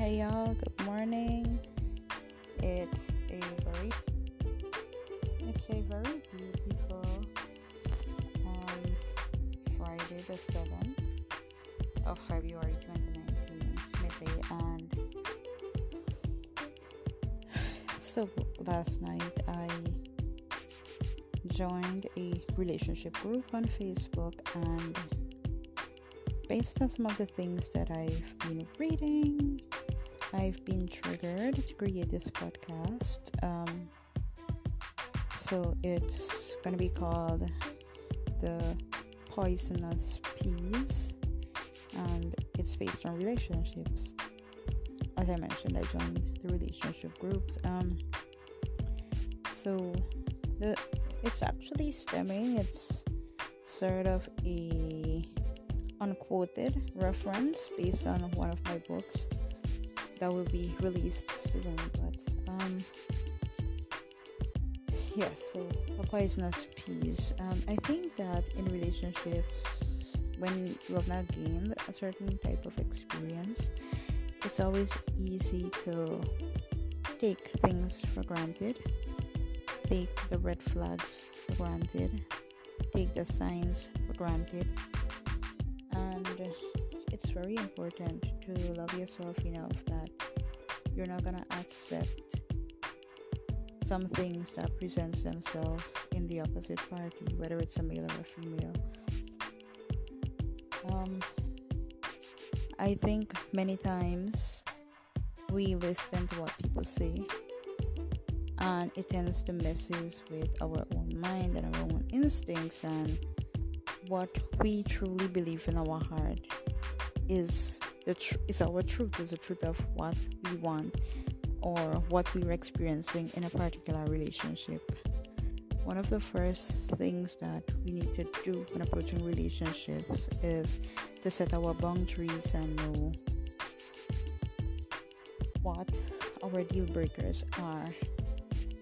Hey y'all, good morning. It's a very it's a very beautiful um Friday the seventh of February twenty nineteen midday and so last night I joined a relationship group on Facebook and based on some of the things that I've been reading I've been triggered to create this podcast. Um, so it's gonna be called The Poisonous Peas, and it's based on relationships. As I mentioned, I joined the relationship groups. Um, so the it's actually stemming. It's sort of a unquoted reference based on one of my books that will be released soon. But um, yes, so poisonous peas. Um, I think that in relationships, when you have not gained a certain type of experience, it's always easy to take things for granted, take the red flags for granted, take the signs for granted, and it's very important to love yourself enough that you're not gonna accept some things that presents themselves in the opposite party, whether it's a male or a female. Um, I think many times we listen to what people say, and it tends to messes with our own mind and our own instincts and what we truly believe in our heart is the tr- is our truth is the truth of what we want or what we are experiencing in a particular relationship. One of the first things that we need to do when approaching relationships is to set our boundaries and know what our deal breakers are.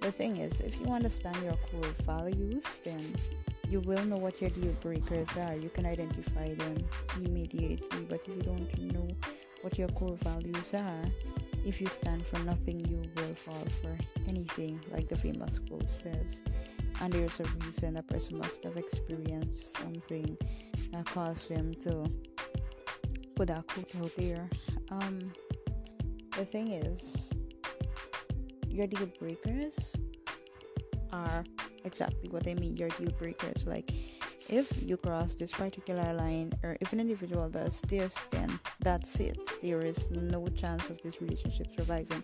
The thing is if you understand your core values then you will know what your deal breakers are. You can identify them immediately, but if you don't know what your core values are, if you stand for nothing, you will fall for anything, like the famous quote says. And there's a reason a person must have experienced something that caused them to put that quote out there. Um, the thing is, your deal breakers are exactly what I mean your deal breakers. Like, if you cross this particular line, or if an individual does this, then that's it. There is no chance of this relationship surviving.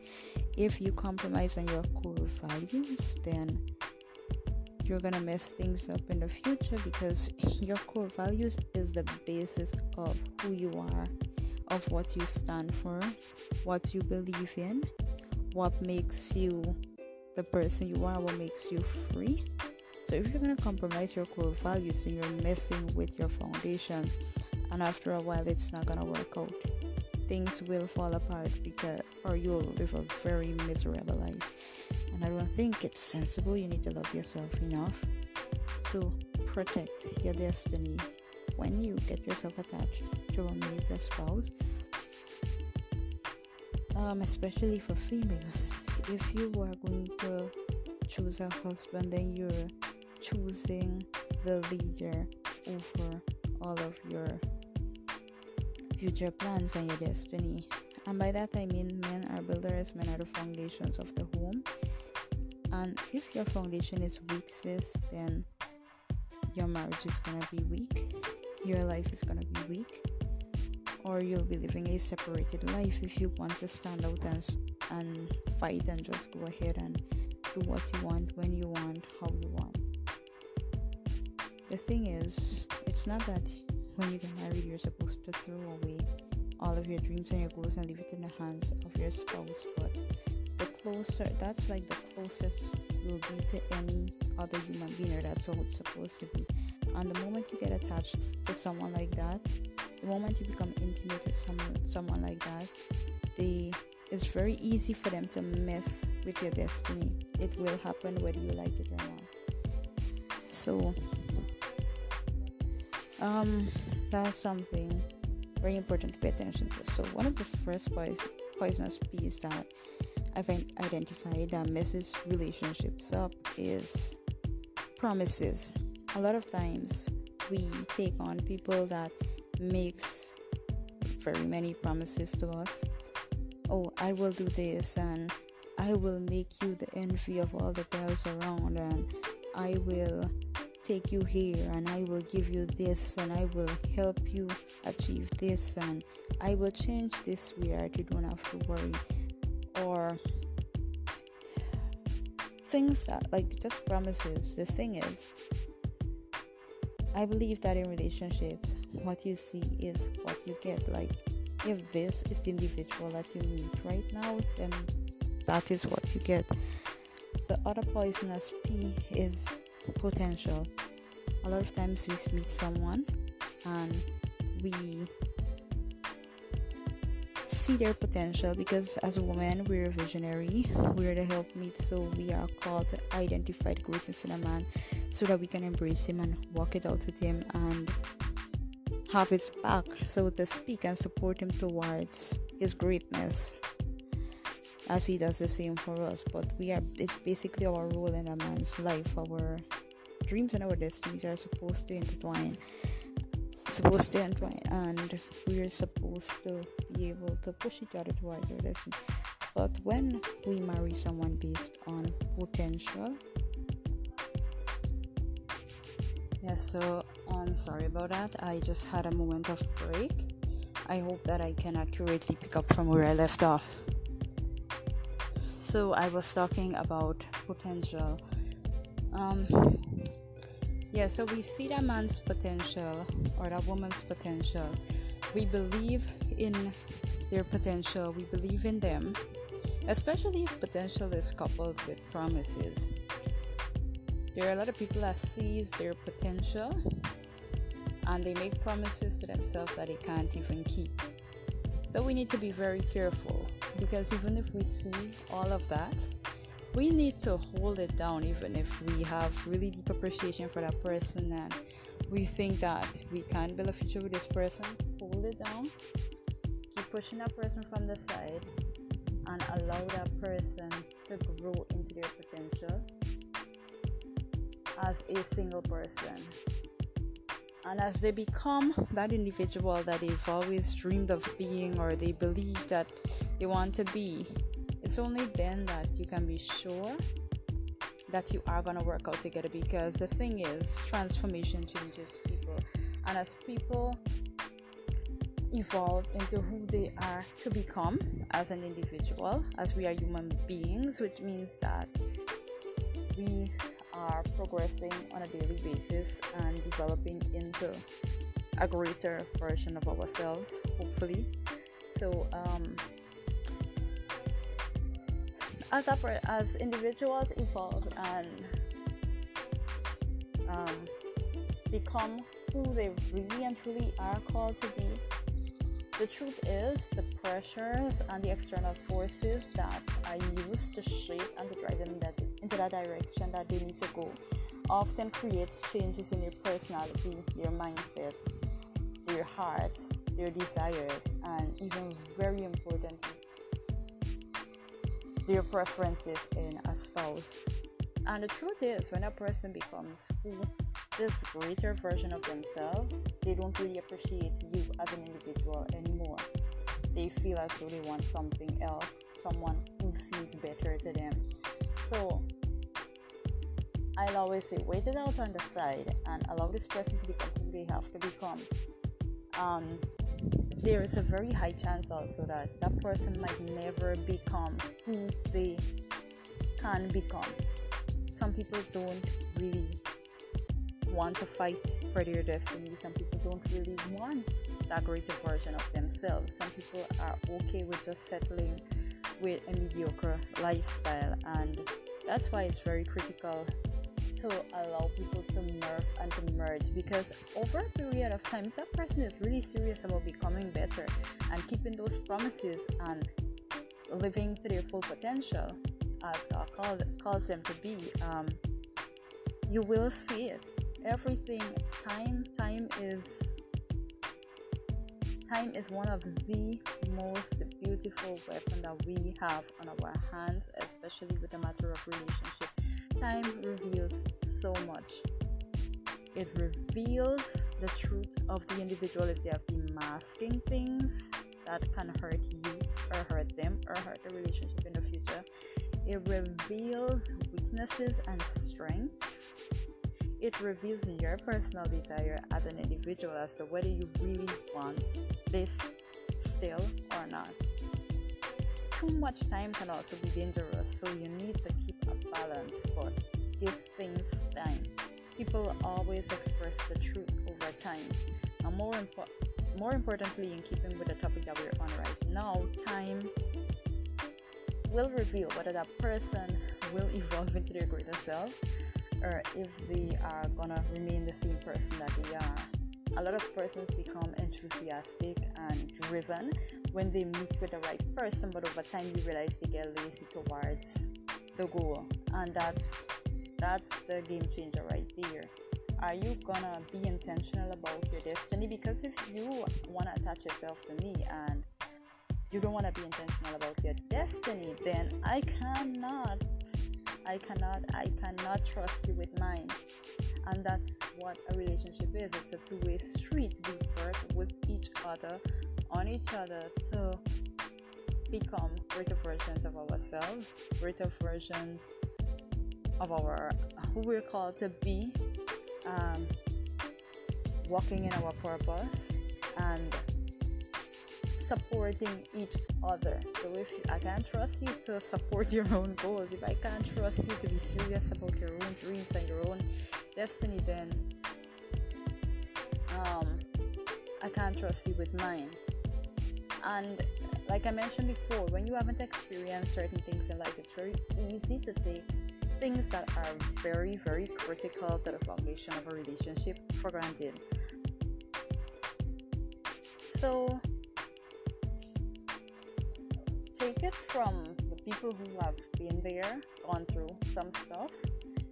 If you compromise on your core values, then you're gonna mess things up in the future because your core values is the basis of who you are, of what you stand for, what you believe in, what makes you the person you are, what makes you free. So if you're gonna compromise your core values, then you're messing with your foundation, and after a while, it's not gonna work out. Things will fall apart because, or you'll live a very miserable life. And I don't think it's sensible. You need to love yourself enough to protect your destiny when you get yourself attached to a mate, a spouse. Um, especially for females if you are going to choose a husband, then you're choosing the leader over all of your future plans and your destiny. And by that I mean men are builders, men are the foundations of the home. And if your foundation is weak, sis, then your marriage is gonna be weak, your life is gonna be weak, or you'll be living a separated life if you want to stand out and and fight and just go ahead and do what you want when you want how you want. The thing is it's not that when you get married you're supposed to throw away all of your dreams and your goals and leave it in the hands of your spouse but the closer that's like the closest you'll be to any other human being or that's what it's supposed to be. And the moment you get attached to someone like that the moment you become intimate with someone someone like that they it's very easy for them to mess with your destiny. It will happen whether you like it or not. So, um, that's something very important to pay attention to. So, one of the first poisonous piece that I've identified that messes relationships up is promises. A lot of times we take on people that makes very many promises to us. Oh, I will do this and I will make you the envy of all the girls around and I will take you here and I will give you this and I will help you achieve this and I will change this sweetheart. You don't have to worry. Or things that like just promises. The thing is, I believe that in relationships, what you see is what you get. Like, if this is the individual that you meet right now, then that is what you get. The other poisonous P is potential. A lot of times we meet someone and we see their potential because as a woman we're visionary. We're the helpmeet so we are called to identify the greatness in a man so that we can embrace him and walk it out with him and have his back. So to speak and support him towards his greatness as he does the same for us. But we are it's basically our role in a man's life. Our dreams and our destinies are supposed to intertwine supposed to entwine and we're supposed to be able to push each other towards our destiny. But when we marry someone based on potential yeah so i'm sorry about that. I just had a moment of break. I hope that i can accurately pick up from where i left off. So i was talking about potential. Um, yeah, so we see that man's potential or that woman's potential. We believe in their potential, we believe in them, especially if potential is coupled with promises. There are a lot of people that sees their potential and they make promises to themselves that they can't even keep. So we need to be very careful because even if we see all of that, we need to hold it down even if we have really deep appreciation for that person and we think that we can build a future with this person. Hold it down. Keep pushing that person from the side and allow that person to grow into their potential as a single person. And as they become that individual that they've always dreamed of being or they believe that they want to be it's only then that you can be sure that you are going to work out together because the thing is transformation changes people. And as people evolve into who they are to become as an individual as we are human beings which means that we are progressing on a daily basis and developing into a greater version of ourselves hopefully. So um, as as individuals evolve and um, become who they really and truly are called to be, the truth is the pressures and the external forces that are used to shape and to drive them that, into that direction that they need to go often creates changes in your personality, your mindset, your hearts, your desires, and even very importantly, their preferences in a spouse. And the truth is, when a person becomes this greater version of themselves, they don't really appreciate you as an individual anymore. They feel as though they want something else, someone who seems better to them. So I'll always say, wait it out on the side and allow this person to become who they have to become. Um, there is a very high chance also that that person might never become hmm. who they can become. Some people don't really want to fight for their destiny. Some people don't really want that greater version of themselves. Some people are okay with just settling with a mediocre lifestyle, and that's why it's very critical to allow people to merge and to merge because over a period of time, if that person is really serious about becoming better and keeping those promises and living to their full potential, as God call, calls them to be, um, you will see it. Everything, time, time is Time is one of the most beautiful weapon that we have on our hands, especially with the matter of relationship. Time reveals so much. It reveals the truth of the individual if they have been masking things that can hurt you or hurt them or hurt the relationship in the future. It reveals weaknesses and strengths. It reveals your personal desire as an individual as to whether you really want this still or not. Too much time can also be dangerous, so you need to keep balance, but give things time. People always express the truth over time. And more, impo- more importantly, in keeping with the topic that we're on right now, time will reveal whether that person will evolve into their greater self or if they are gonna remain the same person that they are. A lot of persons become enthusiastic and driven when they meet with the right person, but over time you realize they get lazy towards the goal, and that's that's the game changer right there. Are you gonna be intentional about your destiny? Because if you wanna attach yourself to me and you don't want to be intentional about your destiny, then I cannot, I cannot, I cannot trust you with mine. And that's what a relationship is it's a two way street. We work with each other, on each other to become greater versions of ourselves, greater versions of our who we're called to be, um, walking in our purpose, and supporting each other. So if I can't trust you to support your own goals, if I can't trust you to be serious about your own dreams and your own destiny, then um, I can't trust you with mine. And like I mentioned before, when you haven't experienced certain things in life, it's very easy to take things that are very, very critical to the foundation of a relationship for granted. So take it from the people who have been there, gone through some stuff.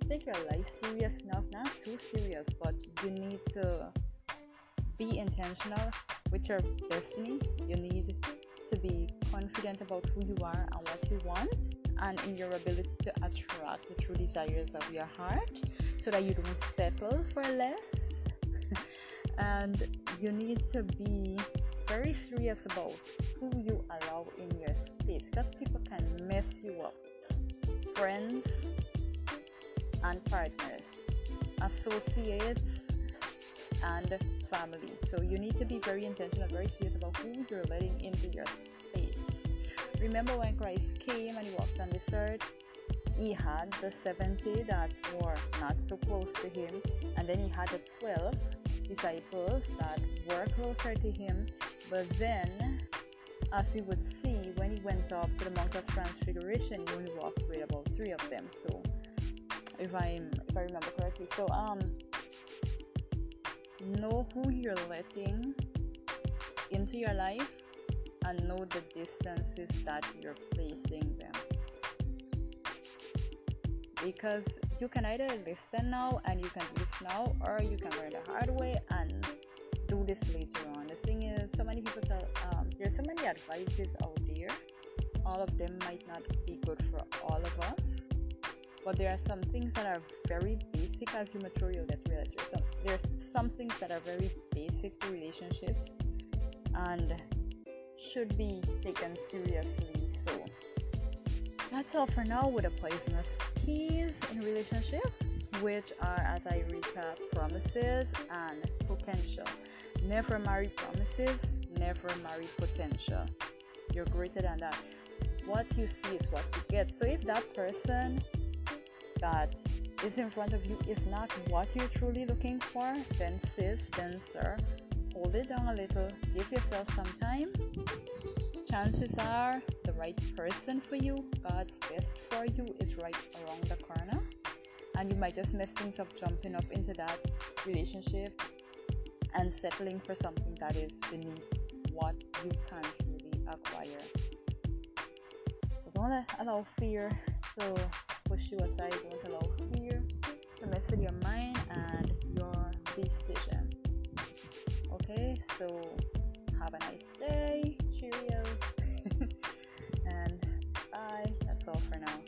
Take your life serious enough, not too serious, but you need to be intentional with your destiny. You need to be confident about who you are and what you want, and in your ability to attract the true desires of your heart so that you don't settle for less. and you need to be very serious about who you allow in your space because people can mess you up. Friends and partners, associates and family. So you need to be very intentional, very serious about who you're letting into your space. Remember when Christ came and he walked on this earth? He had the 70 that were not so close to him, and then he had the 12 disciples that were closer to him. But then, as we would see, when he went up to the Mount of Transfiguration, he only walked with about three of them. So, if I'm if I remember correctly, so um, know who you're letting into your life and know the distances that you're placing them. Because you can either listen now and you can do this now or you can learn the hard way and do this later on. The thing is so many people tell um, there's so many advices out there. All of them might not be good for all of us but there are some things that are very basic as you mature you'll get to realize there's some, there are some things that are very basic to relationships and should be taken seriously so that's all for now with the poisonous keys in relationship, which are, as I recap, promises and potential. Never marry promises, never marry potential. You're greater than that. What you see is what you get. So if that person that is in front of you is not what you're truly looking for, then sis, then sir, hold it down a little, give yourself some time chances are the right person for you, God's best for you, is right around the corner. And you might just mess things up jumping up into that relationship and settling for something that is beneath what you can truly acquire. So don't allow fear to push you aside, don't allow fear to mess with your mind and your decision. Okay, so have a nice day. Cheerios. and bye. That's all for now.